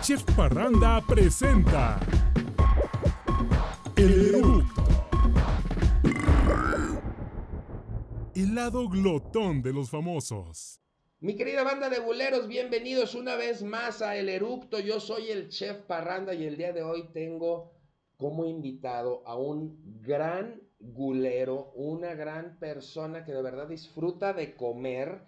Chef Parranda presenta El Eructo. El lado glotón de los famosos. Mi querida banda de buleros, bienvenidos una vez más a El Eructo. Yo soy el Chef Parranda y el día de hoy tengo como invitado a un gran gulero, una gran persona que de verdad disfruta de comer.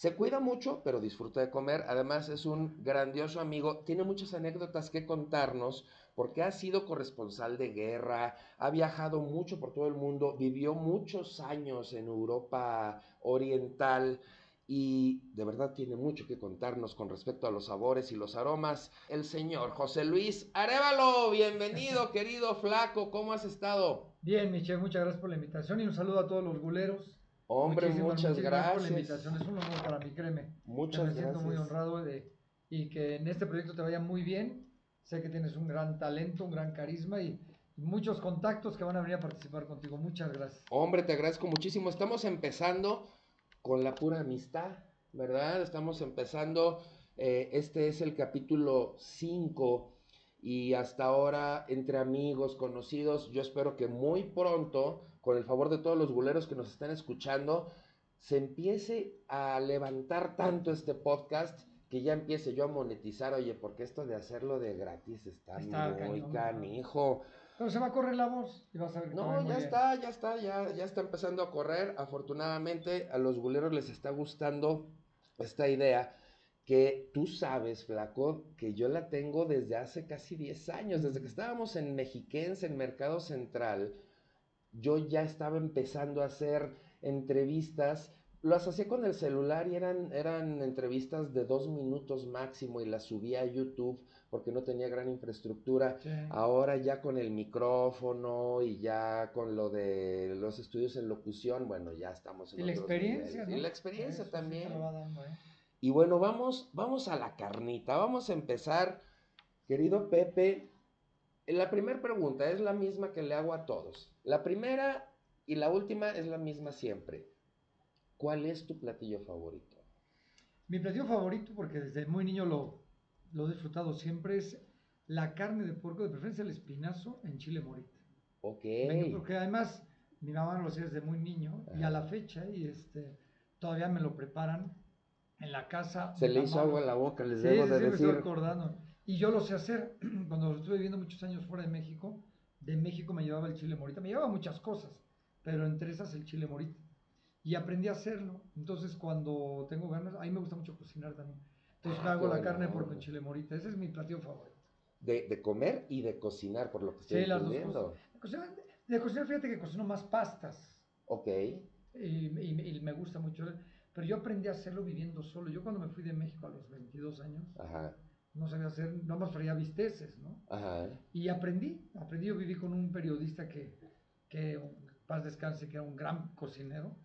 Se cuida mucho, pero disfruta de comer. Además es un grandioso amigo. Tiene muchas anécdotas que contarnos porque ha sido corresponsal de guerra, ha viajado mucho por todo el mundo, vivió muchos años en Europa Oriental y de verdad tiene mucho que contarnos con respecto a los sabores y los aromas. El señor José Luis Arevalo, bienvenido querido flaco, ¿cómo has estado? Bien, Michelle, muchas gracias por la invitación y un saludo a todos los guleros. Hombre, Muchísimas, muchas muchísimas gracias. por la invitación, es un honor para mí, créeme. Muchas me siento muy gracias. honrado de, y que en este proyecto te vaya muy bien. Sé que tienes un gran talento, un gran carisma y muchos contactos que van a venir a participar contigo. Muchas gracias. Hombre, te agradezco muchísimo. Estamos empezando con la pura amistad, ¿verdad? Estamos empezando, eh, este es el capítulo 5 y hasta ahora entre amigos, conocidos, yo espero que muy pronto, con el favor de todos los buleros que nos están escuchando, se empiece a levantar tanto este podcast que ya empiece yo a monetizar, oye, porque esto de hacerlo de gratis está, Está muy cañón. canijo. Pero se va a correr la voz y vas a ver No, ya está, ya está, ya, ya está empezando a correr. Afortunadamente a los buleros les está gustando esta idea que tú sabes, flaco, que yo la tengo desde hace casi 10 años, desde que estábamos en Mexiquense, en Mercado Central, yo ya estaba empezando a hacer entrevistas. Las hacía con el celular y eran, eran entrevistas de dos minutos máximo y las subía a YouTube porque no tenía gran infraestructura. Sí. Ahora ya con el micrófono y ya con lo de los estudios en locución, bueno, ya estamos en Y la experiencia. Y la experiencia Eso también. te Y bueno, vamos, vamos a la carnita. Vamos a empezar, querido Pepe. La primera pregunta es la misma que le hago a todos. La primera y la última es la misma siempre. ¿Cuál es tu platillo favorito? Mi platillo favorito, porque desde muy niño lo, lo he disfrutado siempre, es la carne de puerco, de preferencia el espinazo en chile morita. Ok. Porque además mi mamá lo hacía desde muy niño y a la fecha y este todavía me lo preparan en la casa. Se Mi le hizo agua en la boca, les Sí, debo sí, de sí, me estoy decir. acordando. Y yo lo sé hacer. Cuando estuve viviendo muchos años fuera de México, de México me llevaba el chile morita. Me llevaba muchas cosas, pero entre esas el chile morita. Y aprendí a hacerlo. Entonces cuando tengo ganas, a mí me gusta mucho cocinar también. Entonces Ah, hago la carne por con chile morita. Ese es mi platillo favorito. De, de comer y de cocinar, por lo que estoy Sí, las dos entendiendo. cosas. De cocinar, de cocinar, fíjate que cocino más pastas. Ok. y, y- y me gusta mucho. Pero yo aprendí a hacerlo viviendo solo. Yo cuando me fui de México a los 22 años, Ajá. no sabía hacer, nada más freía bisteces, ¿no? Ajá. Y aprendí, aprendí, yo viví con un periodista que, que paz descanse, que era un gran cocinero,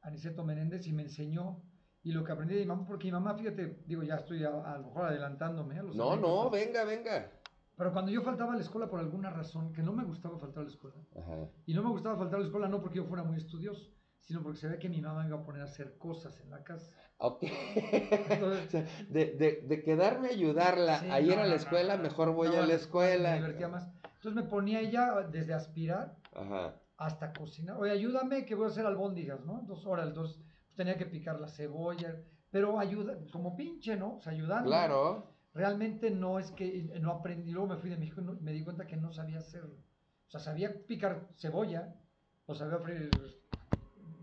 Aniceto Menéndez, y me enseñó. Y lo que aprendí de mi mamá, porque mi mamá, fíjate, digo, ya estoy a, a lo mejor adelantándome a los No, no, venga, venga. Pero cuando yo faltaba a la escuela por alguna razón, que no me gustaba faltar a la escuela, Ajá. y no me gustaba faltar a la escuela no porque yo fuera muy estudioso, sino porque se ve que mi mamá me iba a poner a hacer cosas en la casa. Ok. Entonces- O sea, de, de, de quedarme a ayudarla Sí, a ir no, a la escuela, no, mejor voy No, a la escuela. Me divertía más. Entonces me ponía ella desde aspirar Ajá. hasta cocinar. Oye, ayúdame que voy a hacer albóndigas, ¿no? Entonces, ahora, entonces pues, tenía que picar la cebolla, pero ayuda, como pinche, ¿no? O sea, ayudando. Claro. Realmente no es que no aprendí, luego me fui de México y me di cuenta que no sabía hacerlo. O sea, sabía picar cebolla, o sabía freír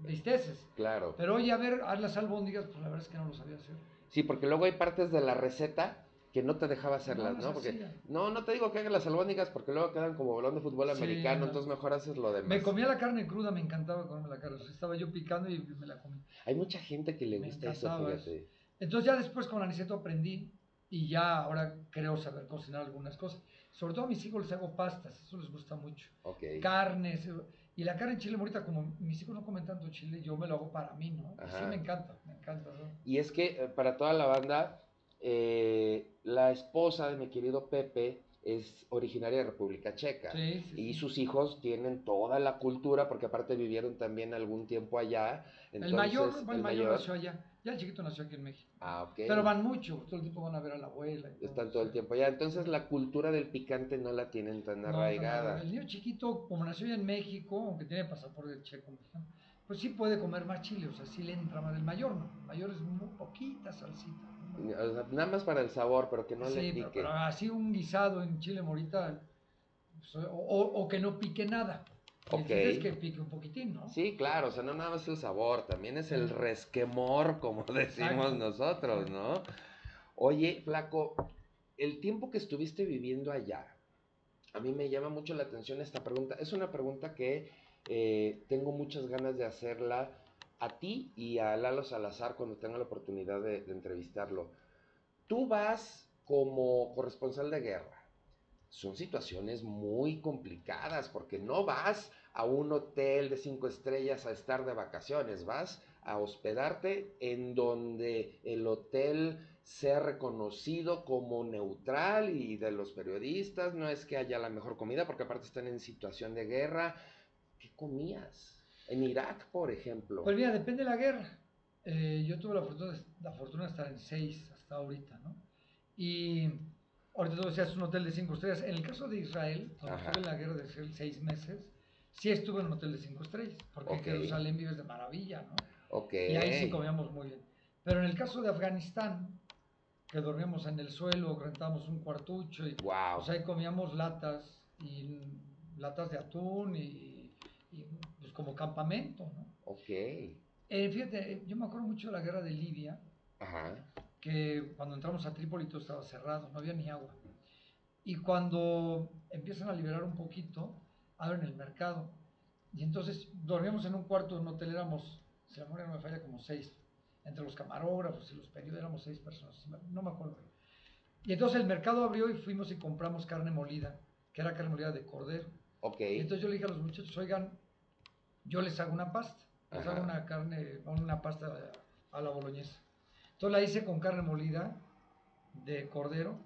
bisteces. Claro. Pero oye, a ver, haz las albóndigas, pues la verdad es que no lo sabía hacer. Sí, porque luego hay partes de la receta que no te dejaba hacerlas, No, ¿no? las Porque hacía. no, no te digo que hagas las albóndigas porque luego quedan como balón de fútbol Sí, americano, no. entonces mejor haces lo demás. Me comía la carne cruda, me encantaba comerme la carne. O sea, estaba yo picando y me la comí. Hay mucha gente que le Me gusta eso, fíjate. Entonces ya después con Aniceto aprendí y ya ahora creo saber cocinar algunas cosas. Sobre todo a mis hijos les hago pastas, eso les gusta mucho. Ok. Carnes. Y la carne en chile morita, como mis hijos no comen tanto chile, yo me lo hago para mí, ¿no? Sí me encanta, me encanta. ¿no? Y es que eh, para toda la banda, eh, la esposa de mi querido Pepe es originaria de República Checa. Sí, sí, Y sí. sus hijos tienen toda la cultura, porque aparte vivieron también algún tiempo allá. el mayor, entonces, el mayor nació allá. Ya el chiquito nació aquí en México. Ah, ok. Pero van mucho, todo el tiempo van a ver a la abuela. y Están todo el tiempo allá. Entonces la cultura del picante no la tienen tan No, arraigada. no, El niño chiquito, como nació ya en México, aunque tiene pasaporte checo mexicano, pues sí puede comer más chile, o sea, sí le entra más. El mayor no, el mayor es muy poquita salsita. ¿no? O sea, nada más para el sabor, pero que no sí, le pero, pique. pero así un guisado en chile morita, pues, o, o- o que no pique nada. Ok. es que pique un poquitín, ¿no? Sí, claro, o sea, no nada más el sabor, también es el resquemor, como decimos nosotros, ¿no? Oye, Flaco, el tiempo que estuviste viviendo allá, a mí me llama mucho la atención esta pregunta. Es una pregunta que eh, tengo muchas ganas de hacerla a ti y a Lalo Salazar cuando tenga la oportunidad de, de entrevistarlo. Tú vas como corresponsal de guerra. Son situaciones muy complicadas porque no vas a un hotel de cinco estrellas a estar de vacaciones, vas a hospedarte en donde el hotel sea reconocido como neutral y de los periodistas, no es que haya la mejor comida porque aparte están en situación de guerra. ¿Qué comías? En Irak, por ejemplo. Pues mira, depende de la guerra. Eh, yo tuve la fortuna, la fortuna de estar en seis hasta ahorita, ¿no? Y ahorita tú decías un hotel de cinco estrellas. En el caso de Israel, cuando estuve en la guerra de Israel seis meses, sí estuve en un hotel de cinco estrellas, porque Ok. en Jerusalén vives de maravilla, ¿no? ok. Y ahí sí comíamos muy bien. Pero en el caso de Afganistán, que dormíamos en el suelo, rentábamos un cuartucho y Wow. pues ahí comíamos latas y latas de atún y, y, pues como campamento, ¿no? ok. Eh, fíjate, yo me acuerdo mucho de la guerra de Libia, Ajá. Que cuando entramos a Trípoli todo estaba cerrado, no había ni agua. Y cuando empiezan a liberar un poquito, abren el mercado. Y entonces dormíamos en un cuarto, en un hotel éramos, si la memoria no me falla, como seis. Entre los camarógrafos y los periodistas éramos seis personas, no me acuerdo. Y entonces el mercado abrió y fuimos y compramos carne molida, que era carne molida de cordero. Ok. Y entonces yo le dije a los muchachos, oigan, yo les hago una pasta, les Ajá. hago una carne, una pasta a la boloñesa. Entonces la hice con carne molida de cordero,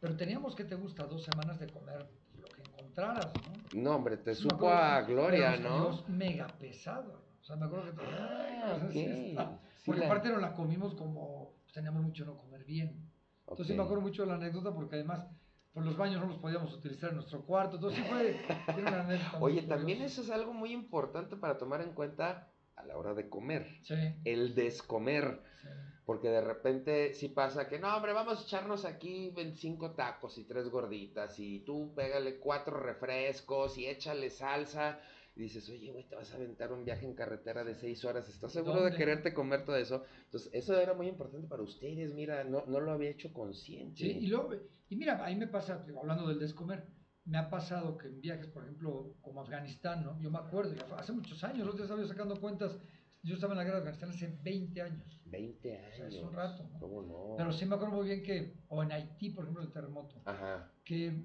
pero teníamos que te gusta dos semanas de comer lo que encontraras, ¿no? No, hombre, te me supo a que- gloria, ¿no? mega pesado. O sea, me acuerdo que Ah, Ay, ok. sí. Sí, porque la- aparte no la comimos como pues, teníamos mucho no comer bien. Entonces sí me acuerdo mucho de la anécdota porque además pues los baños no los podíamos utilizar en nuestro cuarto. Entonces sí fue, tiene una anécdota Oye, también curiosa. eso es algo muy importante para tomar en cuenta a la hora de comer. Sí, El descomer. sí. Porque de repente sí pasa que, no, hombre, vamos a echarnos aquí 25 tacos y tres gorditas y tú pégale cuatro refrescos y échale salsa. Y dices, oye, güey, te vas a aventar un viaje en carretera de seis horas. ¿Estás seguro de quererte comer todo eso? Entonces, eso era muy importante para ustedes. Mira, no, no lo había hecho consciente. Sí, y, luego, y mira, ahí me pasa, hablando del descomer, me ha pasado que en viajes, por ejemplo, como Afganistán, ¿no? Yo me acuerdo, hace muchos años, los días estaba sacando cuentas, yo estaba en la guerra de Afganistán hace 20 años, 20 O sea, años. es un rato, ¿no? ¿Cómo no? pero sí me acuerdo muy bien que, o en Haití, por ejemplo, el terremoto, Ajá. que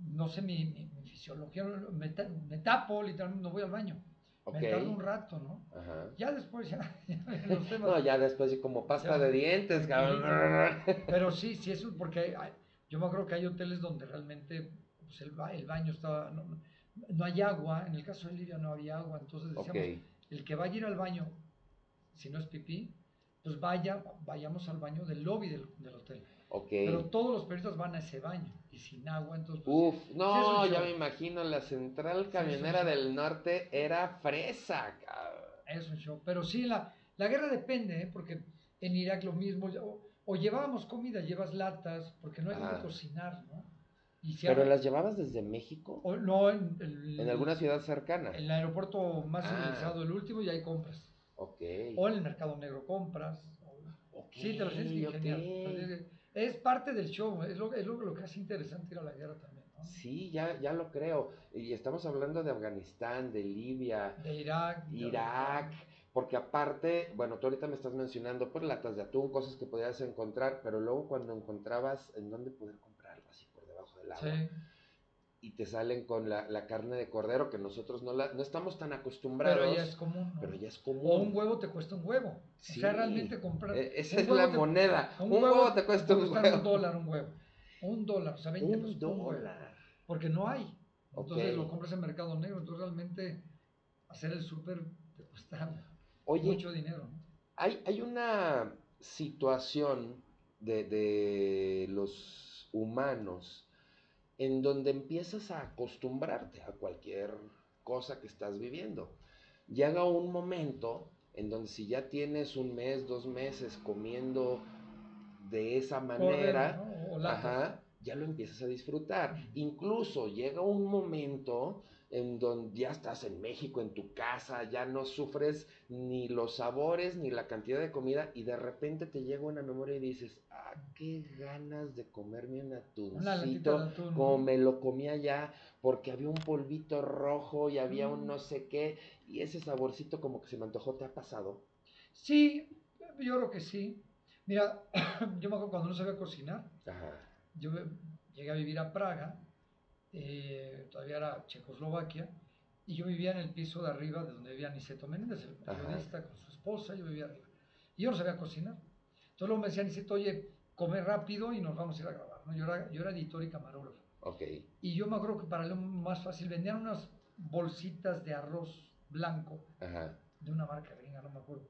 no sé, mi, mi, mi fisiología, me, ta- me tapo, literalmente, no voy al baño, me tardo un rato, ¿no? Ajá. Ya después, ya, ya los temas. No, ya después como pasta Ya. de dientes, cabrón. Pero sí, sí, eso porque hay- yo me acuerdo que hay hoteles donde realmente pues, el, ba- el baño estaba. No, hay agua, en el caso de Libia no había agua, entonces decíamos: el que vaya a ir al baño, si no es pipí, pues vaya, vayamos al baño del lobby del, del hotel. Ok. Pero todos los periodistas van a ese baño y sin agua, entonces. pues, Uf, no, sí ya me imagino, la central camionera del norte era fresa, cabrón. Es un show. Pero sí, la, la guerra depende, ¿eh? porque en Irak lo mismo. O, o llevábamos comida, llevas latas, porque no hay que cocinar, ¿no? Y si ¿Pero hay- las llevabas desde México? o- no, en, el- ¿En alguna ciudad cercana? El aeropuerto más Ah. civilizado, el último, y ahí compras. Ok. O en el mercado negro compras. o- Ok, sí, te lo tienes que ingeniar. que- Es parte del show, es lo, es lo, lo que hace interesante ir a la guerra también. ¿no? Sí, ya, ya lo creo. Y estamos hablando de Afganistán, de Libia, De Irak. de Irak, porque aparte, bueno, tú ahorita me estás mencionando pues latas de atún, cosas que podías encontrar, pero luego cuando encontrabas en dónde poder agua, Sí, y te salen con la, la carne de cordero, que nosotros no, la, no estamos tan acostumbrados, pero ya es común. ¿no? pero ya es O común. un huevo te cuesta un huevo. O Sí. sea, realmente comprar. Eh, Esa es la te- moneda. Un, huevo, te cuesta un huevo. un dólar un huevo. Un dólar, o sea, 20 Un pesos dólar. Porque no hay. Entonces lo compras en mercado negro. Entonces realmente hacer el súper te cuesta Oye, mucho dinero. ¿no? Hay, hay una situación de, de los humanos en donde empiezas a acostumbrarte a cualquier cosa que estás viviendo. Llega un momento en donde si ya tienes un mes, dos meses comiendo de esa manera, ya lo empiezas a disfrutar. Incluso llega un momento en donde ya estás en México, en tu casa, ya no sufres ni los sabores ni la cantidad de comida y de repente te llega una memoria y dices, ah, qué ganas de comerme un atuncito atún. como me lo comía ya, porque había un polvito rojo y había un Mm. no sé qué, y ese saborcito como que se me antojó, ¿te ha pasado? Sí, yo creo que sí. Mira, yo me acuerdo cuando no sabía cocinar, Ajá, yo llegué a vivir a Praga, eh, todavía era Checoslovaquia, y yo vivía en el piso de arriba de donde vivía Niceto Menéndez, el Ajá. periodista con su esposa, yo vivía arriba. Y yo no sabía cocinar. Entonces luego me decía Niceto, oye, come rápido y nos vamos a ir a grabar. ¿no? Yo, era, yo era editor y camarógrafo. ok, Y yo me acuerdo que para lo más fácil vendían unas bolsitas de arroz blanco ajá, de una marca gringa, no me acuerdo,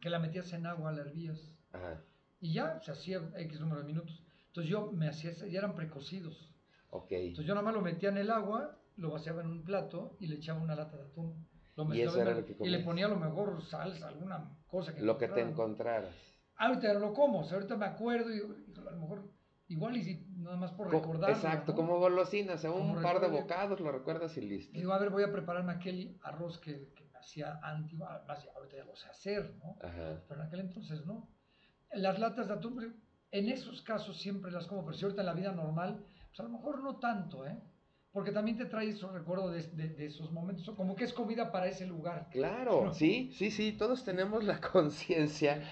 que la metías en agua, la hervías ajá, y ya se hacía X número de minutos. Entonces yo me hacía, ya eran precocidos. Ok. Entonces yo nada más lo metía en el agua, lo vaciaba en un plato y le echaba una lata de atún. Lo Y eso era lo que y le ponía a lo mejor salsa, alguna cosa que Lo que te encontrara. encontraras. Ahorita lo como, o sea, ahorita me acuerdo y digo, "Híjole, a lo mejor igual y si nada más por Co- recordarlo. Exacto, ¿no? como golosinas, o sea, un par de bocados, lo recuerdas y listo. Y digo, a ver, voy a prepararme aquel arroz que, que me hacía antes, ya- ahorita ya lo sé hacer, ¿no? Ajá, pero en aquel entonces no. Las latas de atún, en esos casos siempre las como, pero si ahorita en la vida normal, pues a lo mejor no tanto, ¿eh? Porque también te trae esos recuerdos de, de- de esos momentos, como que es comida para ese lugar. claro, No. sí, sí, sí, todos tenemos la conciencia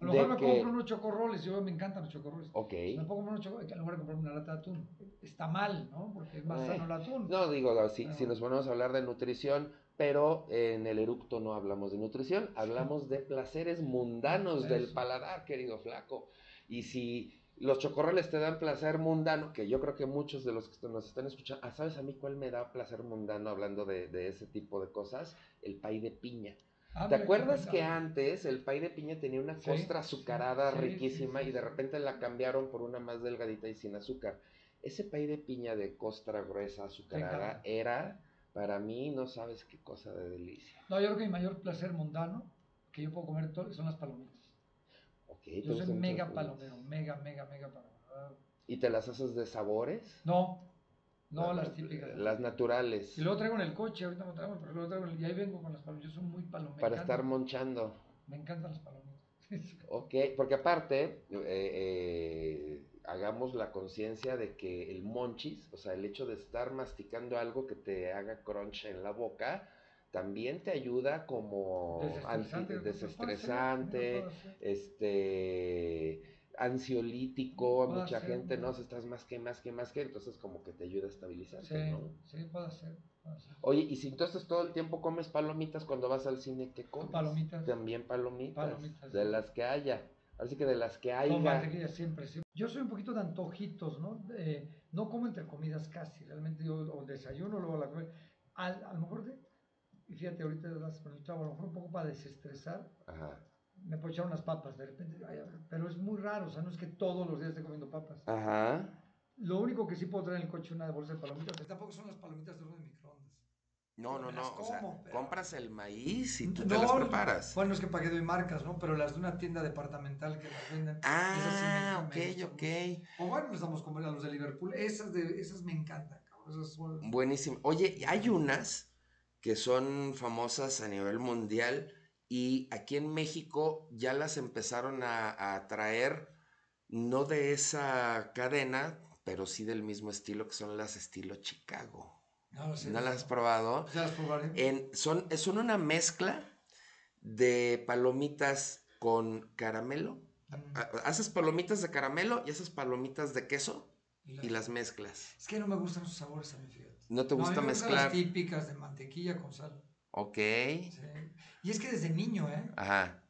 A lo mejor me que... compro unos chocorroles, yo me encantan los chocorroles. Ok. Me puedo comprar unos chocorroles en lugar de comprarme una lata de atún. Está mal, ¿no? Porque es más Ay, sano el atún. No, digo, si, Ah. si nos ponemos a hablar de nutrición, pero en el eructo no hablamos de nutrición, hablamos de placeres mundanos del paladar, querido flaco. Y si los chocorroles te dan placer mundano, que yo creo que muchos de los que nos están escuchando, ah, ¿sabes a mí cuál me da placer mundano hablando de, de ese tipo de cosas? El pay de piña. Ah, ¿Te acuerdas que antes el pay de piña tenía una Sí, costra azucarada sí, riquísima sí, y de repente la cambiaron por una más delgadita y sin azúcar? Ese pay de piña de costra gruesa azucarada era, para mí, no sabes qué cosa de delicia. No, yo creo que mi mayor placer mundano que yo puedo comer todo son las palomitas. Ok, ¿te Yo soy mega las palomero, mega, mega, mega palomero. ¿Y te las haces de sabores? No, no La- las típicas. Las naturales. Y luego traigo en el coche, ahorita no traigo, pero luego traigo y ahí vengo con las palomitas. Yo soy muy palomero. Para estar monchando. Me encantan las palomitas. Ok, porque aparte, eh, eh, hagamos la conciencia de que el monchis, o sea, el hecho de estar masticando algo que te haga crunch en la boca, también te ayuda como Desestresante. pues, desestresante, este ansiolítico, a Puede mucha ser, gente, ¿no? Si estás más que más que más que, entonces como que te ayuda a estabilizarte, Sí, ¿no? sí, puede ser. puede ser. Oye, y si entonces todo el tiempo comes palomitas cuando vas al cine, ¿qué comes? Palomitas. También palomitas. Palomitas, De sí. las que haya. Así que de las que Con haya. mantequilla siempre, siempre. Yo soy un poquito de antojitos, ¿no? Eh, no como entre comidas casi, realmente yo o desayuno, luego la comida. Al- a lo mejor, de, y fíjate, ahorita las preguntaba, a lo mejor un poco para desestresar, Ajá. me puedo echar unas papas, de repente, pero es muy raro, o sea, no es que todos los días esté comiendo papas. Ajá. Lo único que sí puedo traer en el coche una bolsa de palomitas, que tampoco son las palomitas de horno de microondas. No, No no, me las no. O sea, como, pero- compras el maíz y tú No, te las preparas. Bueno, es que pagué doy marcas, ¿no? Pero las de una tienda departamental que las venden. ah, sí me- me ok, gustan ok. O bueno, comer a los de Liverpool. Esas, de, esas me encantan, cabrón. Esas son... Buenísimo. Oye, hay unas que son famosas a nivel mundial y aquí en México ya las empezaron a, a traer, no de esa cadena, pero sí del mismo estilo que son las estilo Chicago. No, sé, ¿No las has probado? Ya las probaré. En, son, son una mezcla de palomitas con caramelo. Mm, Ha- Haces palomitas de caramelo y haces palomitas de queso y las- y las mezclas. Es que no me gustan esos sabores a mí. ¿No te No, gusta me gustan mezclar? las típicas de mantequilla con sal. Ok. Sí. Y es que desde niño, ¿eh? Ajá.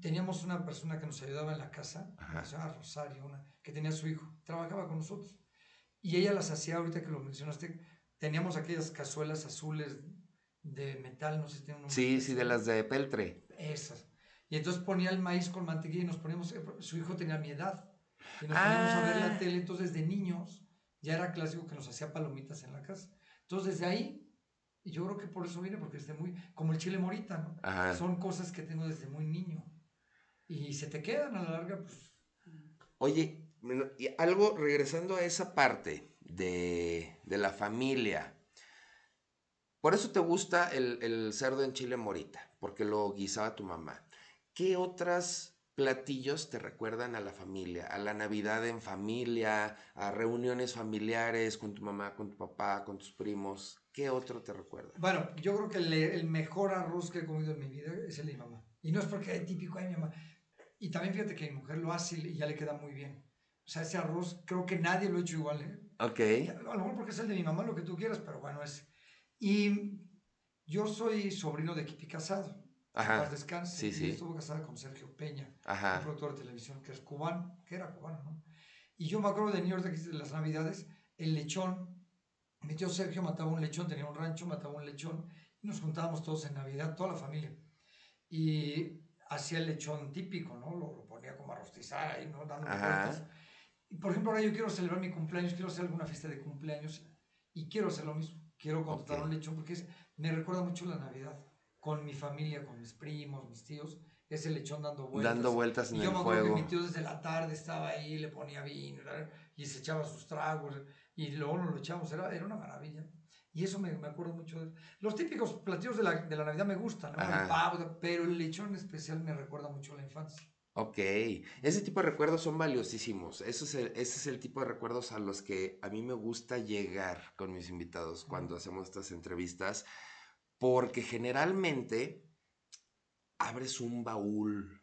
Teníamos una persona que nos ayudaba en la casa, Ajá. se llama Rosario, una, que tenía su hijo, trabajaba con nosotros. Y ella las hacía, ahorita que lo mencionaste, teníamos aquellas cazuelas azules de metal, no sé si tienen un Sí, sí, de las de peltre. Esas. Y entonces ponía el maíz con mantequilla y nos poníamos, su hijo tenía mi edad. Y nos poníamos a ver la Ah. tele, entonces de niños ya era clásico que nos hacía palomitas en la casa. Entonces desde ahí, y yo creo que por eso viene, porque desde muy, como el chile morita, ¿no? Ajá. Son cosas que tengo desde muy niño. Y se te quedan a la larga, pues Oye, y algo regresando a esa parte de, de la familia. Por eso te gusta el, el cerdo en chile morita, porque lo guisaba tu mamá. ¿Qué otros platillos te recuerdan a la familia? A la Navidad en familia, a reuniones familiares con tu mamá, con tu papá, con tus primos. ¿Qué otro te recuerda? Bueno, yo creo que el, el mejor arroz que he comido en mi vida es el de mi mamá. Y no es porque es típico de mi mamá. Y también fíjate que mi mujer lo hace y ya le queda muy bien. O sea, ese arroz creo que nadie lo ha hecho igual. ¿eh? Ok. A lo mejor porque es el de mi mamá, lo que tú quieras, pero bueno, es. Y yo soy sobrino de Kipi Casado. Ajá. Paz descanse. Sí, y sí. Estuvo casada con Sergio Peña, un Ajá. productor de televisión que es cubano, que era cubano, ¿no? Y yo me acuerdo de de aquí de las Navidades, el lechón. Mi tío Sergio mataba un lechón, tenía un rancho, mataba un lechón. Y nos juntábamos todos en Navidad, toda la familia. Y hacía el lechón típico, ¿no? Lo, lo ponía como a rostizar ahí, ¿no? Dando vueltas. Y por ejemplo, ahora yo quiero celebrar mi cumpleaños, quiero hacer alguna fiesta de cumpleaños y quiero hacer lo mismo. Quiero contratar Ok. un lechón porque es- me recuerda mucho la Navidad con mi familia, con mis primos, mis tíos. Ese lechón dando vueltas. Dando vueltas en Y yo el me acuerdo fuego. que mi tío desde la tarde estaba ahí, le ponía vino y se echaba sus tragos y luego nos lo echamos. Era, era una maravilla. Y eso me, me acuerdo mucho de Los típicos platillos de la, de la Navidad me gustan, ¿no? El pavo, pero el lechón en especial me recuerda mucho a la infancia. Ok, ese tipo de recuerdos son valiosísimos. Eso es el- ese es el tipo de recuerdos a los que a mí me gusta llegar con mis invitados cuando hacemos estas entrevistas, porque generalmente abres un baúl.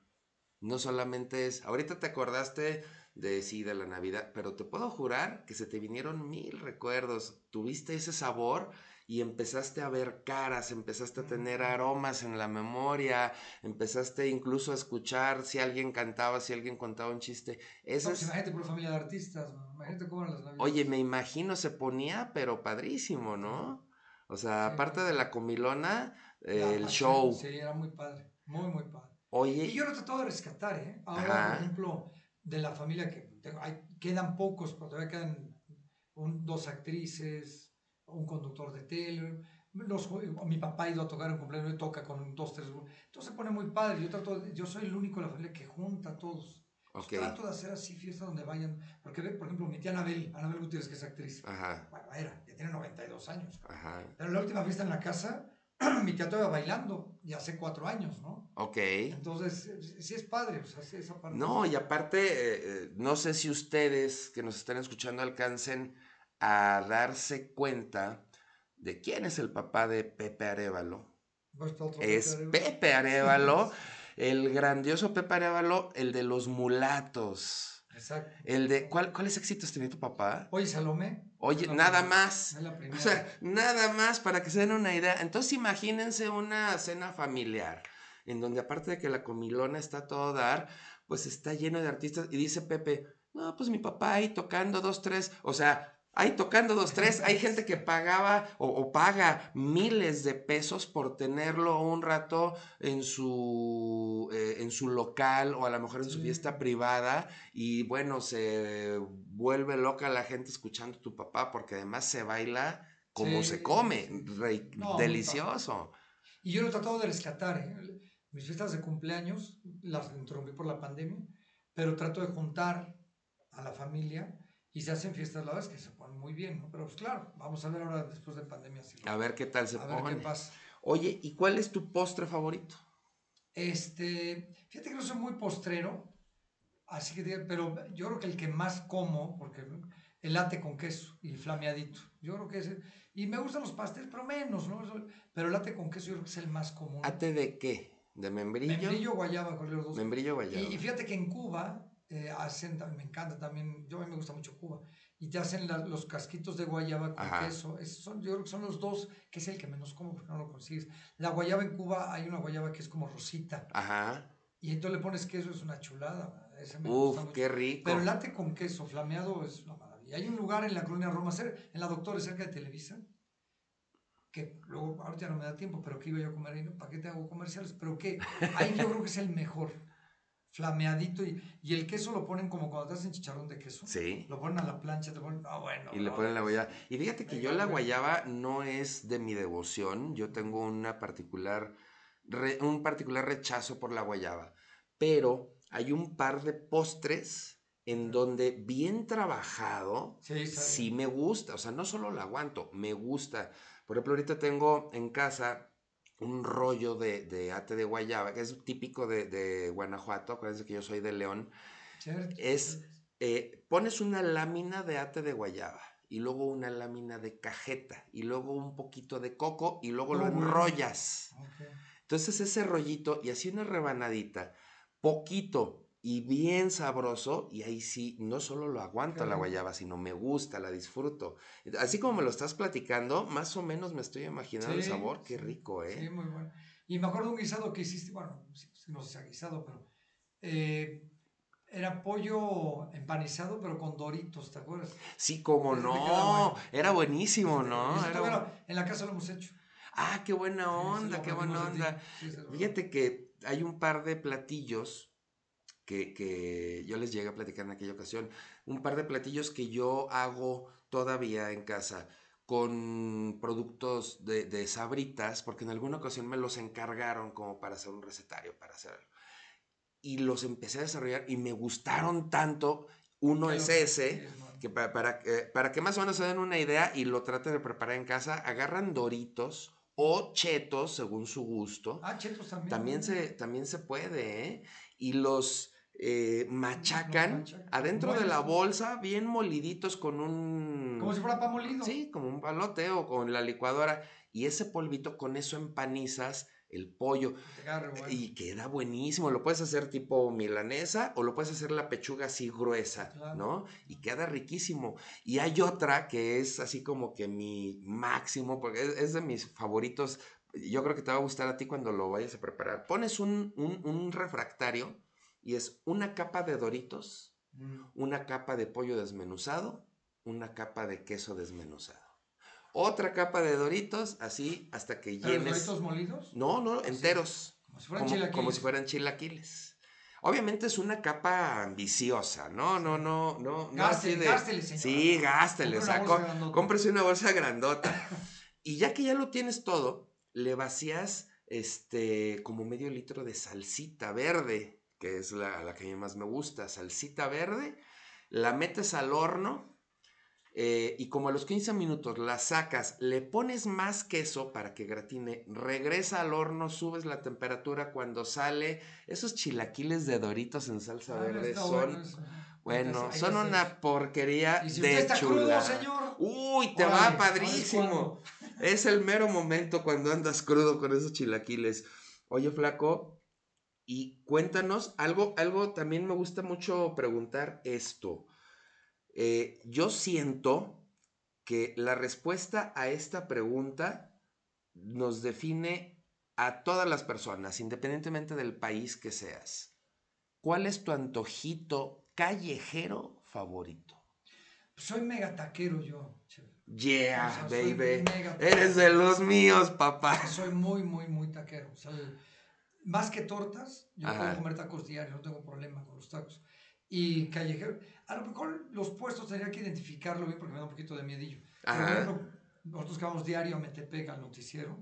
No solamente es, ahorita te acordaste de sí, de la Navidad, pero te puedo jurar que se te vinieron mil recuerdos. Tuviste ese sabor y empezaste a ver caras, empezaste a tener aromas en la memoria, empezaste incluso a escuchar si alguien cantaba, si alguien contaba un chiste. Eso No, pues es, imagínate por familia de artistas, imagínate cómo eran las Navidades. oye, me imagino se ponía, pero padrísimo, ¿no? O sea, Sí, aparte de la comilona, La el pasión, show. Sí, era muy padre, muy, muy padre. Oye, Y yo lo he tratado de rescatar, ¿eh? Ahora, Ajá. por ejemplo, de la familia que tengo, hay, quedan pocos, pero todavía quedan un- dos actrices, un conductor de tele. Los, mi papá ha ido a tocar un cumpleaños y toca con dos, tres. Entonces se pone muy padre. Yo, trato yo soy el único de la familia que junta a todos. Ok, Trato de hacer así fiestas donde vayan. Porque, ve, por ejemplo, mi tía Anabel, Anabel Gutiérrez, que es actriz. ajá, Bueno, era, ya tiene 92 años. ajá, Pero la última fiesta en la casa, mi tía todavía bailando, ya hace cuatro años, ¿no? ok. Entonces, eh, sí es padre, o sea, sí, esa parte. No, y aparte, eh, eh, no sé si ustedes que nos están escuchando alcancen a darse cuenta de quién es el papá de Pepe Arevalo. No otro Es Pepe Arevalo. El grandioso Pepe Arevalo, el de los mulatos. Exacto. El de, ¿cuál, ¿cuáles éxitos tenía tu papá? Oye, Salomé. Oye, nada más. La primera. O sea, nada más para que se den una idea. Entonces imagínense una cena familiar, en donde aparte de que la comilona está todo dar, pues está lleno de artistas y dice Pepe, no, pues mi papá ahí tocando dos, tres, o sea, ahí tocando dos, tres, hay gente que pagaba o, o paga miles de pesos por tenerlo un rato en su, eh, en su local o a lo mejor en su fiesta privada y bueno, se vuelve loca la gente escuchando a tu papá porque además se baila como Sí, se come, No, delicioso. Y yo lo he tratado de rescatar, ¿eh? Mis fiestas de cumpleaños las interrumpí por la pandemia, pero trato de juntar a la familia y se hacen fiestas, la es que se ponen muy bien, ¿no? Pero pues claro, vamos a ver ahora después de pandemia si lo- A ver qué tal se a ver pone. qué pasa. Oye, ¿y cuál es tu postre favorito? Este, fíjate que no soy muy postrero, así que, pero yo creo que el que más como, porque el latte con queso y flameadito, yo creo que es, y me gustan los pasteles, pero menos, ¿no? Pero el latte con queso yo creo que es el más común. ¿Ate de qué? ¿De membrillo? Membrillo, guayaba, con los dos. Membrillo guayaba. Y, y fíjate que en Cuba eh, hacen, me encanta también, yo a mí me gusta mucho Cuba, y te hacen la- los casquitos de guayaba con Ajá. queso. Esos son, yo creo que son los dos, que es el que menos como porque no lo consigues. La guayaba en Cuba, hay una guayaba que es como rosita, Ajá. y entonces le pones queso, es una chulada. Ese me Uf, gusta qué rico. Pero el latte con queso flameado es una maravilla. Hay un lugar en la colonia Roma, cer- en la Doctores, cerca de Televisa, que luego ahorita no me da tiempo, pero que iba yo a comer ahí. ¿para qué te hago comerciales? Pero que ahí yo creo que es el mejor, flameadito y, y el queso lo ponen como cuando te hacen chicharrón de queso. Sí. Lo ponen a la plancha, te ponen, ah, bueno. Y le no, ponen la guayaba. Y fíjate que yo la guayaba no es de mi devoción. Yo tengo una particular, re- un particular rechazo por la guayaba. Pero hay un par de postres en donde bien trabajado, Sí, sí me gusta. O sea, no solo la aguanto, me gusta. Por ejemplo, ahorita tengo en casa un rollo de, de ate de guayaba, que es típico de, de Guanajuato. Acuérdense que yo soy de León. Cierto. es- Eh, pones una lámina de ate de guayaba y luego una lámina de cajeta y luego un poquito de coco y luego lo bueno. enrollas. Entonces ese rollito y así una rebanadita, poquito y bien sabroso y ahí sí, no solo lo aguanto la guayaba, sino me gusta, la disfruto. Así como me lo estás platicando, más o menos me estoy imaginando el sabor, qué sí, rico, ¿eh? Sí, muy bueno. Y me acuerdo un guisado que hiciste, bueno, no sé si ha guisado, pero eh, era pollo empanizado, pero con doritos, ¿te acuerdas? Sí, como no, bueno. era buenísimo, ¿no? Era en la casa lo hemos hecho. Ah, qué buena sí, onda, qué buena de onda. Fíjate que hay un par de platillos que, que yo les llegué a platicar en aquella ocasión. Un par de platillos que yo hago todavía en casa con productos de, de sabritas, porque en alguna ocasión me los encargaron como para hacer un recetario, para hacerlo. Y los empecé a desarrollar y me gustaron tanto. Uno es ese, que pa- para, que- para que más o menos se den una idea y lo traten de preparar en casa, agarran doritos o chetos según su gusto. Ah, chetos también. También se, también se puede, ¿eh? Y los eh, machacan adentro de la bolsa, bien moliditos con un... Como si fuera pan molido. Sí, como un palote o con la licuadora. Y ese polvito, con eso empanizas el pollo. Te agarre, bueno. Y queda buenísimo. Lo puedes hacer tipo milanesa o lo puedes hacer la pechuga así gruesa, Claro. ¿no? Y queda riquísimo. Y hay otra que es así como que mi máximo, porque es, es de mis favoritos. Yo creo que te va a gustar a ti cuando lo vayas a preparar. Pones un, un- un refractario y es una capa de doritos, Mm. una capa de pollo desmenuzado, una capa de queso desmenuzado. Otra capa de doritos, así hasta que ¿Pero los llenes. doritos molidos? No, no, enteros. Como si fueran Como, chilaquiles. como si fueran chilaquiles. Obviamente es una capa ambiciosa, ¿no? No, no, no. no Gástele, de- gástele, señora. Sí, gástele. O sea, cómprese una bolsa grandota. y ya que ya lo tienes todo, le vacías este como medio litro de salsita verde, que es la, la que a mí más me gusta, salsita verde, la metes al horno eh, y como a los 15 minutos la sacas, le pones más queso para que gratine, regresa al horno, subes la temperatura cuando sale. Esos chilaquiles de doritos en salsa Ah, verde son, bueno son una porquería Y si de usted está crudo, señor. Uy, te órale, va ¿sabes padrísimo. Es el mero momento cuando andas crudo con esos chilaquiles. Oye, flaco, y cuéntanos, algo, algo también me gusta mucho preguntar esto. Eh, yo siento que la respuesta a esta pregunta nos define a todas las personas, independientemente del país que seas. ¿Cuál es tu antojito callejero favorito? Soy mega taquero yo. Yeah, O sea, soy baby. Eres de los míos, papá. Soy muy, muy, muy taquero. O sea, más que tortas, yo Ajá. puedo comer tacos diarios, no tengo problema con los tacos. Y callejero, a lo mejor los puestos tendría que identificarlo bien porque me da un poquito de miedillo. Por ejemplo, nosotros que vamos diario a Metepec al noticiero,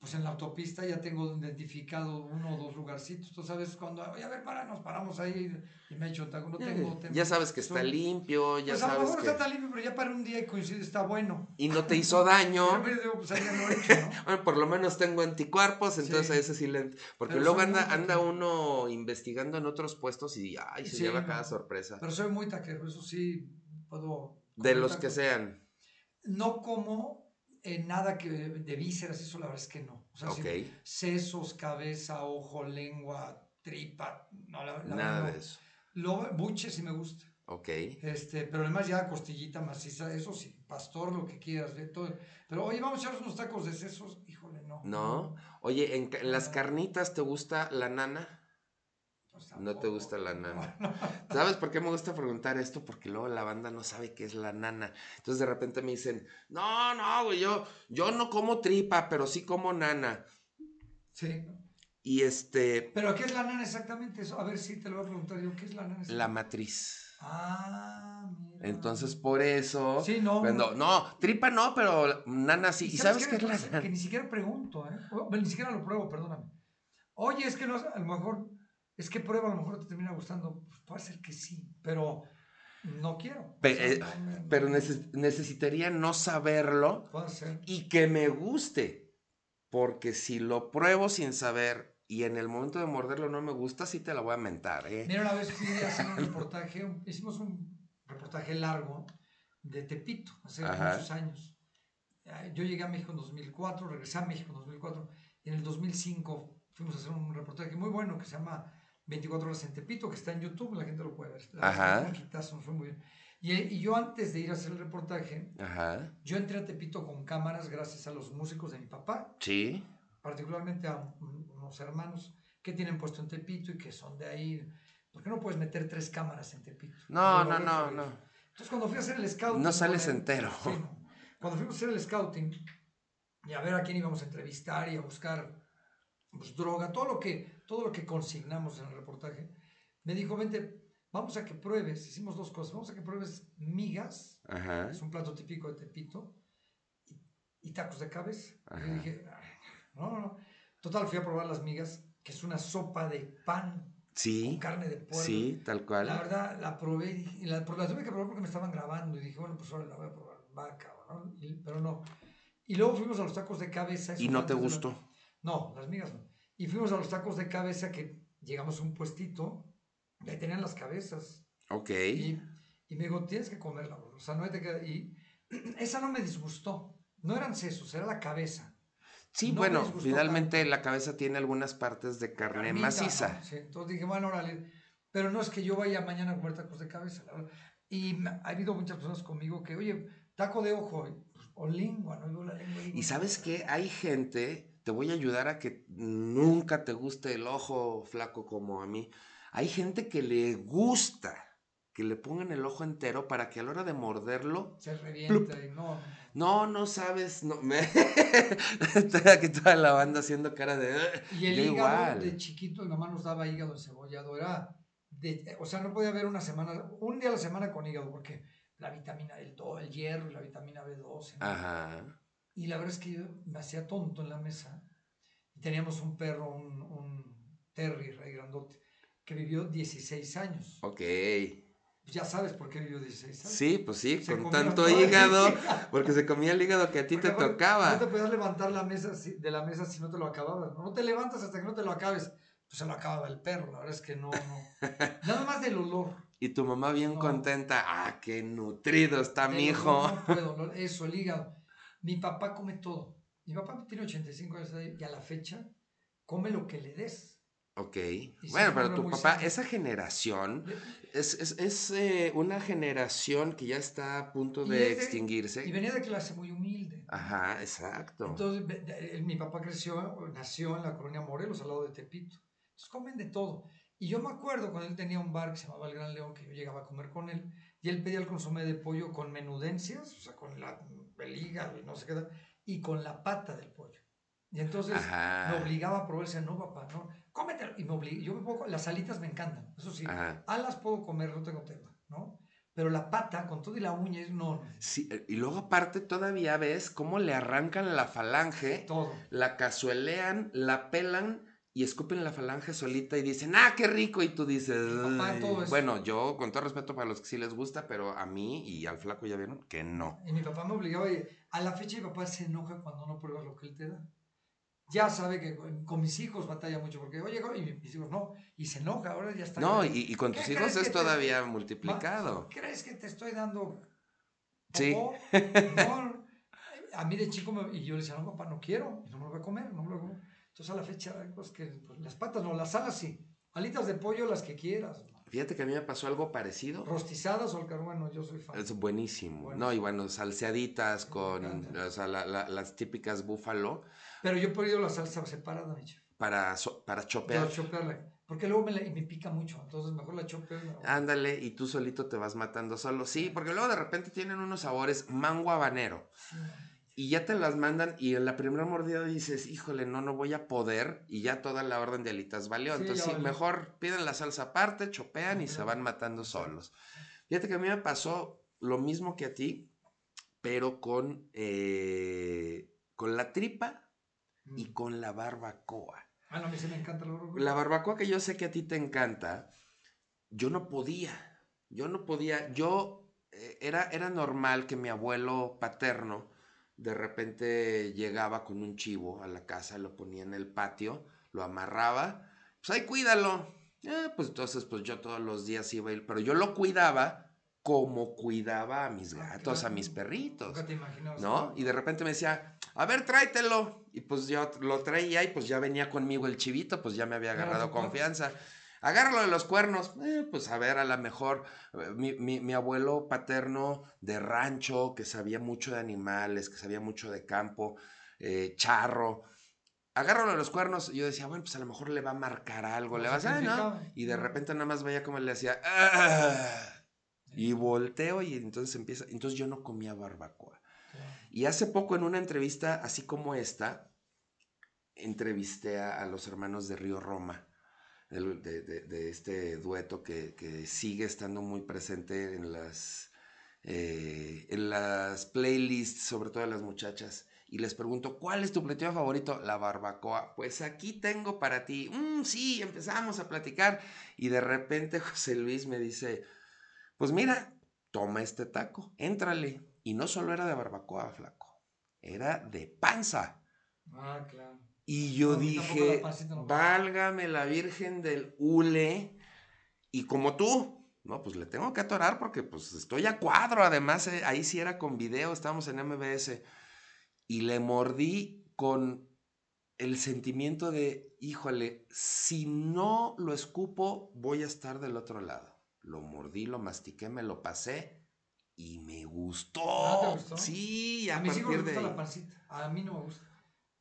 pues en la autopista ya tengo identificado uno o dos lugarcitos. Tú sabes, cuando, oye, a ver, para, nos paramos ahí y me echo un taco. No tengo, tengo- Ya sabes que está limpio, ya Pues a lo sabes mejor que... está limpio, pero ya para un día y coincide, está bueno. Y no te hizo daño. Digo, pues ahí ya lo he hecho, ¿no? Bueno, por lo menos tengo anticuerpos, entonces Sí. a ese sí le... Porque Pero luego anda, anda uno investigando en otros puestos y ay, se Sí, lleva cada sorpresa. Pero soy muy taquero, eso sí puedo. De los que sean. No como eh, nada que de vísceras, eso la verdad es que no. O sea, sesos, cabeza, ojo, lengua, tripa, no, la, la nada de eso. Lo, buche sí me gusta. Ok. Este, pero además ya costillita maciza, eso sí, pastor, lo que quieras, de todo. Pero oye, vamos a echarnos unos tacos de sesos, híjole, no. ¿No? Oye, en las carnitas te gusta la nana? Pues No te gusta la nana. ¿Sabes por qué me gusta preguntar esto? Porque luego la banda no sabe qué es la nana. Entonces de repente me dicen, no, no, güey, yo, yo no como tripa, pero sí como nana. Sí. Y este, ¿Pero qué es la nana exactamente? Eso, a ver si te lo voy a preguntar yo. ¿Qué es la nana la matriz. Ah, mira. Entonces por eso, Sí, no. cuando, no, tripa no, pero nana sí. ¿Y sabes qué es la Que nana? ni siquiera pregunto, ¿eh? O, ni siquiera lo pruebo, perdóname. Oye, es que no, a lo mejor, es que prueba, a lo mejor te termina gustando. Pues puede ser que sí, pero no quiero. Eh, Pero neces- necesitaría no saberlo Puede ser. y que me guste. Porque si lo pruebo sin saber y en el momento de morderlo no me gusta, sí te la voy a mentar, ¿eh? Mira, una vez fui a hacer un reportaje, un- hicimos un reportaje largo de Tepito, hace Ajá. muchos años. Eh, Yo llegué a México en 2004, regresé a México en 2004, y en el 2005 fuimos a hacer un reportaje muy bueno que se llama 24 horas en Tepito, que está en YouTube, la gente lo puede ver. La Ajá. nos fue muy bien. Y, y yo antes de ir a hacer el reportaje, Ajá. yo entré a Tepito con cámaras gracias a los músicos de mi papá, Sí. particularmente a un- unos hermanos que tienen puesto en Tepito y que son de ahí. ¿Por qué no puedes meter tres cámaras en Tepito? No, no, no, no. Entonces, cuando fui a hacer el scouting. No sales entero. Sí. Cuando fuimos a hacer el scouting y a ver a quién íbamos a entrevistar y a buscar pues, droga, todo lo, que, todo lo que consignamos en el reportaje, me dijo: Vente, vamos a que pruebes. Hicimos dos cosas. Vamos a que pruebes migas Ajá. es un plato típico de Tepito, y, y tacos de cabeza. Y yo dije, "Ay, no, no, no. Total, fui a probar las migas, que es una sopa de pan con carne de puerco. Sí, tal La cual. verdad, la probé y, la, la tuve que probar porque me estaban grabando y dije, bueno, pues ahora la voy a probar. Va, cabrón, ¿no? Y- pero no. Y luego fuimos a los tacos de cabeza. Y no te la- gustó. No, las migas no. Y fuimos a los tacos de cabeza que llegamos a un puestito y ahí tenían las cabezas. Ok. Y, y me dijo, tienes que comerla, bro. O sea, no te queda. Y esa no me disgustó. No eran sesos, era la cabeza. Sí, no bueno, finalmente la cabeza tiene algunas partes de carne Carnita, maciza. ¿no? Sí, entonces dije, bueno, órale. Pero no es que yo vaya mañana a comer tacos de cabeza, la verdad. Y ha habido muchas personas conmigo que, oye, taco de ojo, pues, o lengua, ¿no? Yo la lengua. digo, Y sabes qué, hay gente, te voy a ayudar a que nunca te guste el ojo flaco como a mí. Hay gente que le gusta que le pongan el ojo entero para que a la hora de morderlo, Se revienta y no. no. sabes, no, me... Estoy aquí toda la banda haciendo cara de... Y el hígado igual. de chiquito, mi mamá nos daba hígado encebollado. Era de, o sea, no podía haber una semana, un día a la semana con hígado, porque la vitamina, el, do- el hierro y la vitamina B12. ¿no? Ajá. Y la verdad es que yo me hacía tonto en la mesa. Y teníamos un perro, un, un terrier ahí grandote, que vivió 16 años. Ok. Ya sabes por qué vivió 16 años. Sí, pues sí, Se con tanto hígado, porque se comía el hígado que a ti te Porque, bueno, tocaba. No te podías levantar la mesa si- de la mesa si no te lo acababas. No, te levantas hasta que no te lo acabes. Pues se lo acababa el perro, la verdad es que no, no. Nada más del olor. Y tu mamá bien No. contenta. Ah, qué nutrido está mi hijo. No puedo, eso, el hígado. Mi papá come todo. Mi papá tiene 85 años y a la fecha come lo que le des. Ok. Bueno, pero tu papá, sana. esa generación, es, es, es, eh, una generación que ya está a punto de extinguirse. Y venía de clase muy humilde. Ajá, exacto. Entonces, mi papá creció, nació en la colonia Morelos, al lado de Tepito. Entonces, comen de todo. Y yo me acuerdo cuando él tenía un bar que se llamaba El Gran León, que yo llegaba a comer con él, y él pedía el consomé de pollo con menudencias, o sea, con la, el hígado y no sé qué, y con la pata del pollo. Y entonces Ajá. me obligaba a probar, decía, no, papá, no, cómetelo. Y me obligaba, yo me pongo, las alitas me encantan, eso sí, Ajá. alas puedo comer, no tengo tema, ¿no? Pero la pata, con todo y la uña, es no, no, Sí, eh, y luego aparte todavía ves cómo le arrancan la falange, todo. la cazuelean, la pelan y escupen la falange solita y dicen, ah, qué rico. Y tú dices, papá, "Ay". todo eso. bueno, yo con todo respeto para los que sí les gusta, pero a mí y al flaco ya vieron que no. Y mi papá me obligaba, y a la fecha mi papá se enoja cuando no pruebas lo que él te da. Ya sabe que con, con mis hijos batalla mucho, porque, oye, y mis hijos no, y se enoja, ahora ya está. No, y, y con ¿Qué tus hijos es todavía multiplicado. ¿Crees que te estoy dando? Sí. No, a mí de chico, me- y yo le decía, no, papá, no quiero, no me lo voy a comer, no me lo voy a comer. Entonces a la fecha, pues que pues, las patas no, las alas sí, alitas de pollo las que quieras, Fíjate que a mí me pasó algo parecido. rostizadas o al carbón, bueno, yo soy fan. Es buenísimo. Bueno. No, y bueno, salseaditas con, encanta. o sea, la- la- las típicas búfalo Pero yo he pedido la salsa separada, mi chef. para, so- para chopear. chopearla. Porque luego me, la- y me pica mucho, entonces mejor la no. Ándale, y tú solito te vas matando solo. Sí, porque luego de repente tienen unos sabores mango habanero. Sí. Y ya te las mandan y en la primera mordida dices, híjole, no, no voy a poder. Y ya toda la orden de alitas valió. Sí, Entonces sí, valió. mejor piden la salsa aparte, chopean y se van matando solos. Fíjate que a mí me pasó lo mismo que a ti, pero con, eh, con la tripa y Mm. con la barbacoa. Ah, no, a mí sí me encanta la barbacoa. La barbacoa que yo sé que a ti te encanta, yo no podía. Yo no podía. Yo eh, era, era normal que mi abuelo paterno de repente llegaba con un chivo a la casa, lo ponía en el patio, lo amarraba. Pues ahí cuídalo. Eh, pues entonces, pues yo todos los días iba a ir, pero yo lo cuidaba como cuidaba a mis Ah, gatos, a mis perritos. Nunca te imaginabas. ¿no? Y de repente me decía, a ver, tráetelo. Y pues yo lo traía y pues ya venía conmigo el chivito, pues ya me había agarrado confianza. Agárralo de los cuernos. Eh, pues a ver, a lo mejor eh, mi, mi- mi abuelo paterno de rancho, que sabía mucho de animales, que sabía mucho de campo, eh, charro. Agárralo de los cuernos. Y yo decía, bueno, pues a lo mejor le va a marcar algo, le va a hacer, ¿no? Y de repente nada más veía como le hacía, "Ah", y volteo y entonces empieza, entonces yo no comía barbacoa. Y hace poco en una entrevista, así como esta, entrevisté a, a los hermanos de Río Roma, de, este dueto que, que sigue estando muy presente en las, eh, en las playlists, sobre todo de las muchachas. Y les pregunto, ¿cuál es tu platillo favorito? La barbacoa. Pues aquí tengo para ti. "Mm, sí, empezamos a platicar. Y de repente José Luis me dice, pues mira, toma este taco, éntrale. Y no solo era de barbacoa, flaco, era de panza. Ah, claro. Y yo No, mí dije, la me válgame la Virgen del Hule. Y como tú, no, pues le tengo que atorar porque pues estoy a cuadro. Además, eh, ahí sí era con video, estábamos en MBS. Y le mordí con el sentimiento de, híjole, si no lo escupo, voy a estar del otro lado. Lo mordí, lo mastiqué, me lo pasé y me gustó. Ah, ¿te gustó? Sí, a, A partir les de gusta la pancita. A mí no me gusta.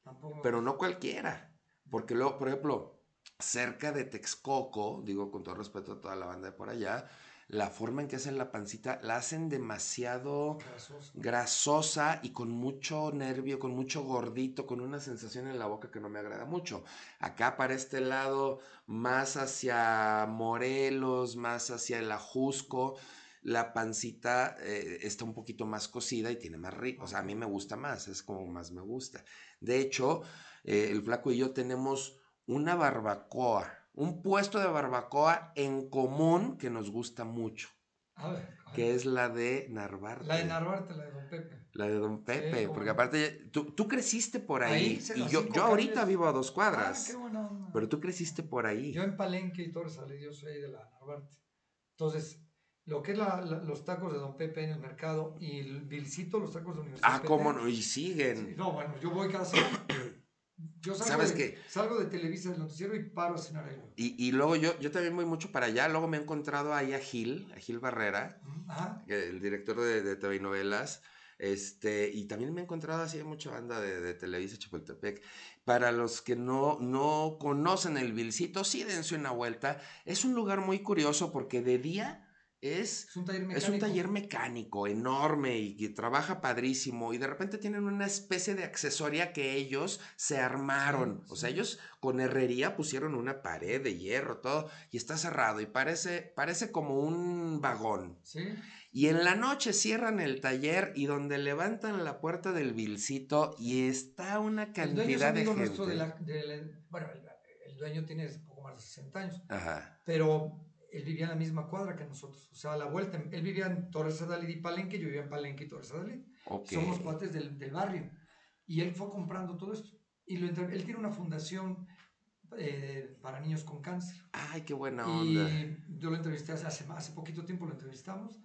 Tampoco. Pero no cualquiera. Porque luego, por ejemplo, cerca de Texcoco, digo con todo respeto a toda la banda de por allá, la forma en que hacen la pancita la hacen demasiado grasosa y con mucho nervio, con mucho gordito, con una sensación en la boca que no me agrada mucho. Acá para este lado, más hacia Morelos, más hacia el Ajusco, la pancita eh, está un poquito más cocida y tiene más rico. O sea, a mí me gusta más, es como más me gusta. De hecho, eh, el flaco y yo tenemos una barbacoa, un puesto de barbacoa en común que nos gusta mucho, A ver, a ver. que es la de Narvarte. La de Narvarte, la de Don Pepe. La de Don Pepe, porque aparte tú, tú creciste por ahí, y yo, yo ahorita vivo a dos Ah, cuadras, qué buena onda. pero tú creciste por ahí. Yo en Palenque y Torres yo soy de la Narvarte. Entonces, lo que es la- la- los tacos de Don Pepe en el mercado y el Vilcito, los tacos de Universidad. Ah, cómo no, y siguen. no, bueno, yo voy cada semana. Yo salgo, ¿Sabes de, qué? salgo de Televisa del noticiero y paro a cenar ahí. Y, y luego yo, yo también voy mucho para allá, luego me he encontrado ahí a Gil, a Gil Barrera, el director de, de TV y novelas, este, y también me he encontrado así mucha banda de, de Televisa Chapultepec. Para los que no, no conocen el Vilcito, sí dense una vuelta. Es un lugar muy curioso porque de día es Es un taller mecánico. Es un taller mecánico enorme y que trabaja padrísimo y de repente tienen una especie de accesoria que ellos se armaron. Sí, O sea, ellos con herrería pusieron una pared de hierro, todo, y está cerrado y parece, parece como un vagón. Sí. Y en la noche cierran el taller y donde levantan la puerta del vilcito y está una El dueño es cantidad de gente. nuestro de la, de la- bueno, el, el dueño tiene poco más de 60 años, Ajá. pero él vivía en la misma cuadra que nosotros. O sea, a la vuelta, él vivía en Torres Adalid y Palenque, yo vivía en Palenque y Torres Adalid. Ok. Somos cuates del, del barrio. Y él fue comprando todo esto. Y lo él tiene una fundación eh, para niños con cáncer. Ay, qué buena onda. Y yo lo entrevisté hace, hace, poquito tiempo, lo entrevistamos.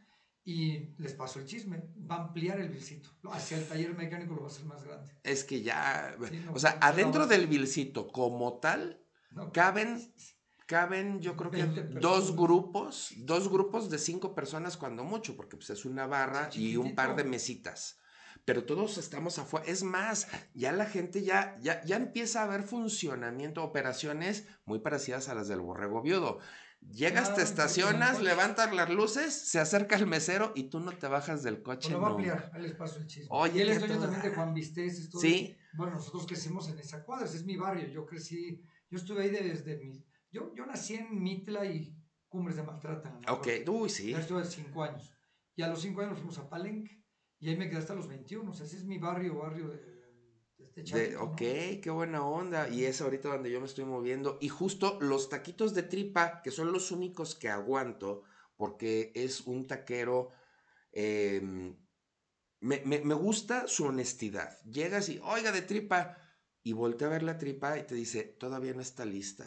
Y les pasó el chisme. Va a ampliar el vilcito. Hacia el taller mecánico lo va a hacer más grande. Es que ya, Sí, no, o sea, pues, adentro ahora- del vilcito como tal, No, caben, caben yo creo que 20 dos grupos, dos grupos de cinco personas cuando mucho, porque pues es una barra y un par de mesitas. pero todos estamos afuera. Es más, ya la gente ya, ya, ya empieza a ver funcionamiento, operaciones muy parecidas a las del borrego viudo. Llegas, Claro, te estacionas, levantas las luces, se acerca el mesero y tú no te bajas del coche. lo va a ampliar, ahí les paso el chisme. Oye, y él es dueño toda- también de Juan Vistés. Sí. Bueno, nosotros crecimos en esa cuadra, ese es mi barrio. Yo crecí, yo estuve ahí desde mi. Yo, yo nací en Mitla y Cumbres de Maltrata. en Ok, uy, sí. Ya estuve cinco años. Y a los cinco años nos fuimos a Palenque. Y ahí me quedé hasta los 21. O sea, ese es mi barrio, barrio de, de este De, chavito, ¿no? ok, qué buena onda. Y es ahorita donde yo me estoy moviendo. Y justo los taquitos de tripa, que son los únicos que aguanto, porque es un taquero. em, me, me- me gusta su honestidad. Llegas y, oiga, de tripa. Y voltea a ver la tripa y te dice, todavía no está lista.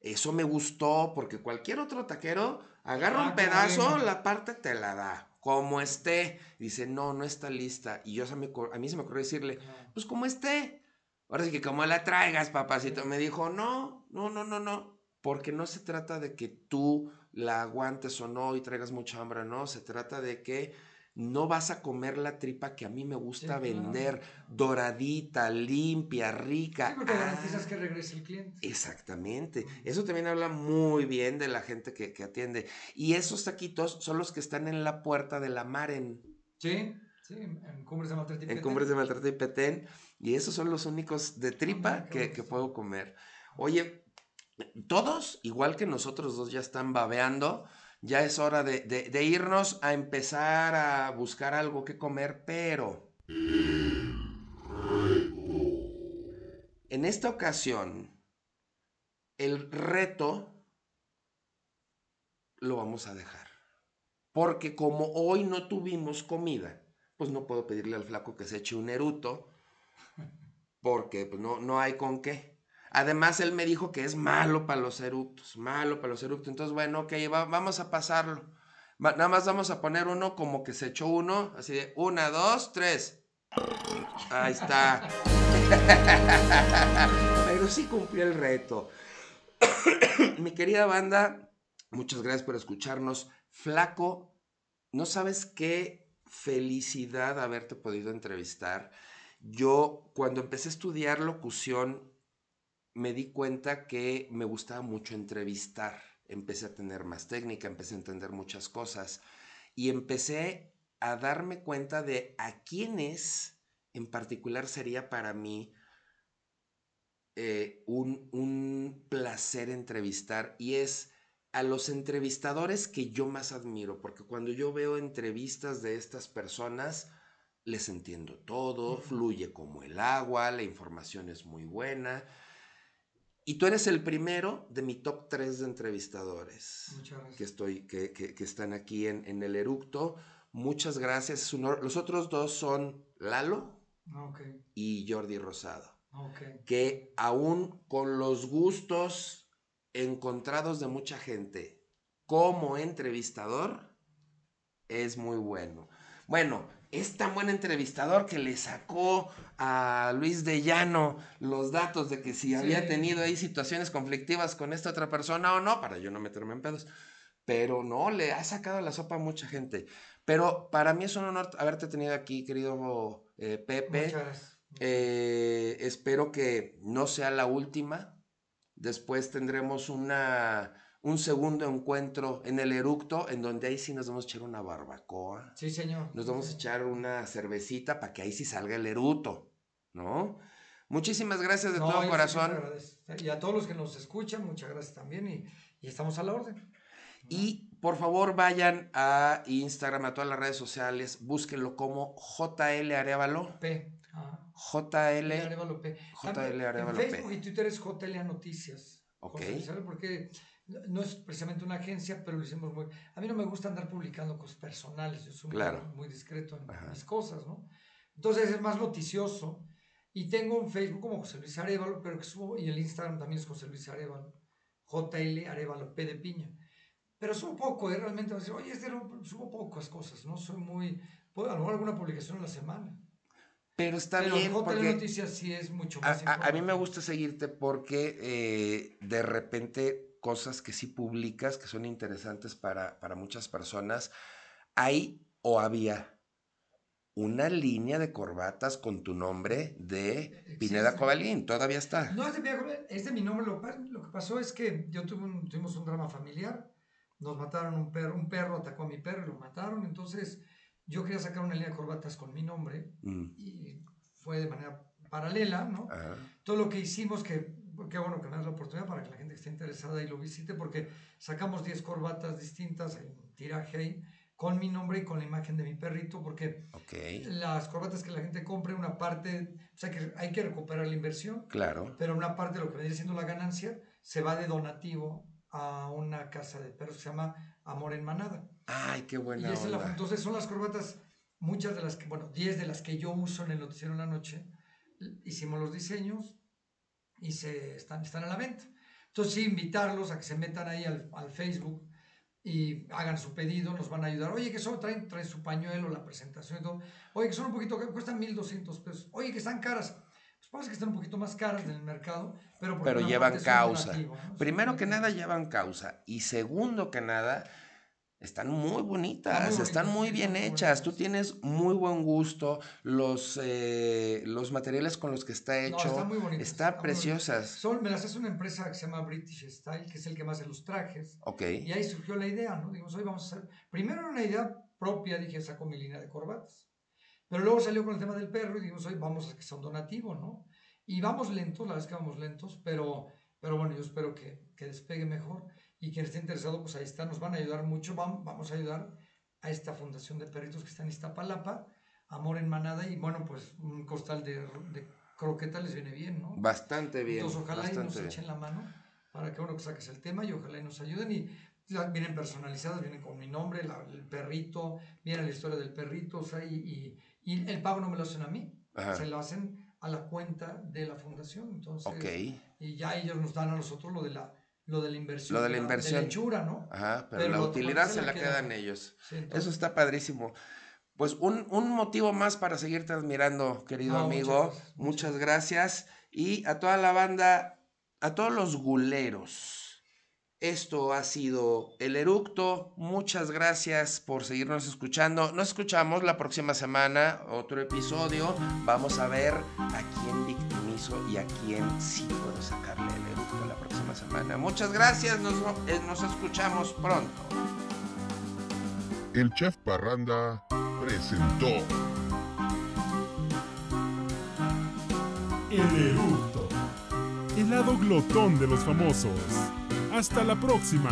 Eso me gustó porque cualquier otro taquero agarra Ah, un pedazo, claro. la parte te la da, como esté. Dice, no, no está lista. Y yo a mí se me ocurrió decirle, pues como esté. Ahora sí que como la traigas, papacito. Me dijo, no, no, no, no, no. Porque no se trata de que tú la aguantes o no y traigas mucha hambre, no. Se trata de que no vas a comer la tripa que a mí me gusta vender. Doradita, limpia, rica. Sí, porque Ah, garantizas que regrese el cliente. Exactamente. Eso también habla muy bien de la gente que, que atiende. Y esos taquitos son los que están en la puerta de la Maren. Sí, sí, en Cumbres de Maltrata. y en Petén. Cumbres de Maltrata y Petén. Y esos son los únicos de tripa que puedo comer. Oye, todos, igual que nosotros dos, ya están babeando. Ya es hora de, de- irnos a empezar a buscar algo que comer, pero... En esta ocasión, el reto lo vamos a dejar. Porque como hoy no tuvimos comida, pues no puedo pedirle al flaco que se eche un eruto, porque pues, no, no hay con qué. Además, él me dijo que es malo para los eructos, malo para los eructos. Entonces, bueno, ok, va- vamos a pasarlo. Nada más vamos a poner uno como que se echó uno, así de una, dos, tres. Ahí está. Pero sí cumplió el reto. Mi querida banda, muchas gracias por escucharnos. Flaco, no sabes qué felicidad haberte podido entrevistar. Yo, cuando empecé a estudiar locución, me di cuenta que me gustaba mucho entrevistar. Empecé a tener más técnica, empecé a entender muchas cosas y empecé a darme cuenta de a quiénes en particular sería para mí eh, un, un placer entrevistar y es a los entrevistadores que yo más admiro, porque cuando yo veo entrevistas de estas personas, les entiendo todo, fluye como el agua, la información es muy buena. Y tú eres el primero de mi top 3 de entrevistadores Muchas gracias. que, estoy, que, que- que están aquí en, en el eructo. Muchas gracias. es un honor. Los otros dos son Lalo Ok, y Jordi Rosado, ok. que aún con los gustos encontrados de mucha gente como entrevistador, es muy bueno. Bueno, es tan buen entrevistador que le sacó a Luis de Llano los datos de que si había Sí. tenido ahí situaciones conflictivas con esta otra persona o no, para yo no meterme en pedos. Pero no, le ha sacado la sopa a mucha gente. Pero para mí es un honor haberte tenido aquí, querido eh, Pepe. Muchas gracias. Eh, espero que no sea la última. Después tendremos una, un segundo encuentro en el eructo, en donde ahí sí nos vamos a echar una barbacoa. Sí, señor. Nos vamos a echar una cervecita para que ahí sí salga el eruto, ¿no? Muchísimas gracias de No, todo corazón. Y a todos los que nos escuchan, muchas gracias también. Y, y estamos a la orden. Y por favor vayan a Instagram, a todas las redes sociales, búsquenlo como JL Arevalo. P. Ajá. JL. Arevalo P. JL Arevalo En Facebook P. y Twitter es JLA Noticias. Ok. Porque no es precisamente una agencia, pero lo hicimos muy. A mí no me gusta andar publicando cosas personales. Yo soy muy- muy, discreto en Ajá. mis cosas, ¿no? Entonces es más noticioso. Y tengo un Facebook como José Luis Arevalo, pero que subo. Y el Instagram también es José Luis Arevalo. JL Arevalo P de piña. Pero subo poco, ¿eh? Realmente, oye, este no- subo pocas cosas, ¿no? Soy muy. Puedo, a lo mejor alguna publicación a la semana. Pero está Pero bien JL porque Noticias sí es mucho a, más a- a mí me gusta seguirte porque eh, de repente cosas que sí publicas que son interesantes para, para muchas personas, hay o había una línea de corbatas con tu nombre de. Pineda Cobalín. Todavía está. No es de Cobalín, es de mi nombre. Lo, que pa- lo que pasó es que yo tuve un- tuvimos un drama familiar. Nos mataron un perro, un perro atacó a mi perro y lo mataron. Entonces yo quería sacar una línea de corbatas con mi nombre Mm, y fue de manera paralela, ¿no? ajá. todo lo que hicimos, que qué bueno que me das la oportunidad para que la gente que esté interesada y lo visite, porque sacamos 10 corbatas distintas en tiraje ahí, con mi nombre y con la imagen de mi perrito, porque Ok, las corbatas que la gente compre, una parte, o sea que hay que recuperar la inversión, claro. pero una parte de lo que vendría siendo la ganancia se va de donativo a una casa de perros que se llama Amor en Manada. Ay, qué Y buena esa es la- onda. entonces son las corbatas, muchas de las que, bueno, 10 de las que yo uso en el noticiero en la noche, hicimos los diseños y se están, están a la venta. Entonces sí, invitarlos a que se metan ahí al, al Facebook y hagan su pedido, nos van a ayudar. Oye, que solo traen, traen su pañuelo, la presentación y todo. Oye, que son un poquito, que cuestan 1.200 pesos. Oye, que están caras. Pues pasa que están un poquito más caras en el mercado, pero, Pero llevan causa. donativo, ¿no? Primero que nada llevan causa y segundo que nada están muy bonitas, Están muy están bien hechas. Tú tienes muy buen gusto, los eh, los materiales con los que está No, hecho están muy bonitas, están bonitas. preciosas. Son, me las hace una empresa que se llama British Style, que es el que más hace los trajes. Ok, Y ahí surgió la idea, ¿no? Dijimos, hoy vamos a hacer. Primero era una idea propia, dije, saco mi línea de corbatas. Pero luego salió con el tema del perro y dijimos, hoy vamos a que sea un donativo, ¿no? Y vamos lentos, la es que vamos lentos, pero, pero bueno, yo espero que, que despegue mejor. Y quien esté interesado, pues ahí está, nos van a ayudar mucho. Vam- Vamos a ayudar a esta fundación de perritos que está en Iztapalapa, Amor en Manada, y bueno, pues un costal de, de croqueta les viene bien, ¿no? bastante bien, Entonces, ojalá y nos bien. echen la mano para que bueno que saques el tema y ojalá y nos ayuden. Y vienen personalizadas, vienen con mi nombre, la- el perrito, viene la historia del perrito, o sea, y, y- y el pago no me lo hacen a mí, Ajá. se lo hacen a la cuenta de la fundación. Entonces, Ok, y ya ellos nos dan a nosotros lo de la, lo de la inversión. Lo de la inversión. hechura, ¿no? ajá, pero, Pero la utilidad se la la quedan. quedan ellos. Sí, entonces- Eso está padrísimo. Pues un, un motivo más para seguirte admirando, querido No, muchas amigo. gracias, Muchas, gracias. Y a toda la banda, a todos los guleros. Esto ha sido El Eructo. Muchas gracias por seguirnos escuchando. Nos escuchamos la próxima semana, otro episodio. Vamos a ver a quién y a quién sí puedo sacarle el eructo la próxima semana. Muchas gracias. Nos, eh, nos escuchamos pronto. El chef Parranda presentó El Eructo, el lado glotón de los famosos. Hasta la próxima.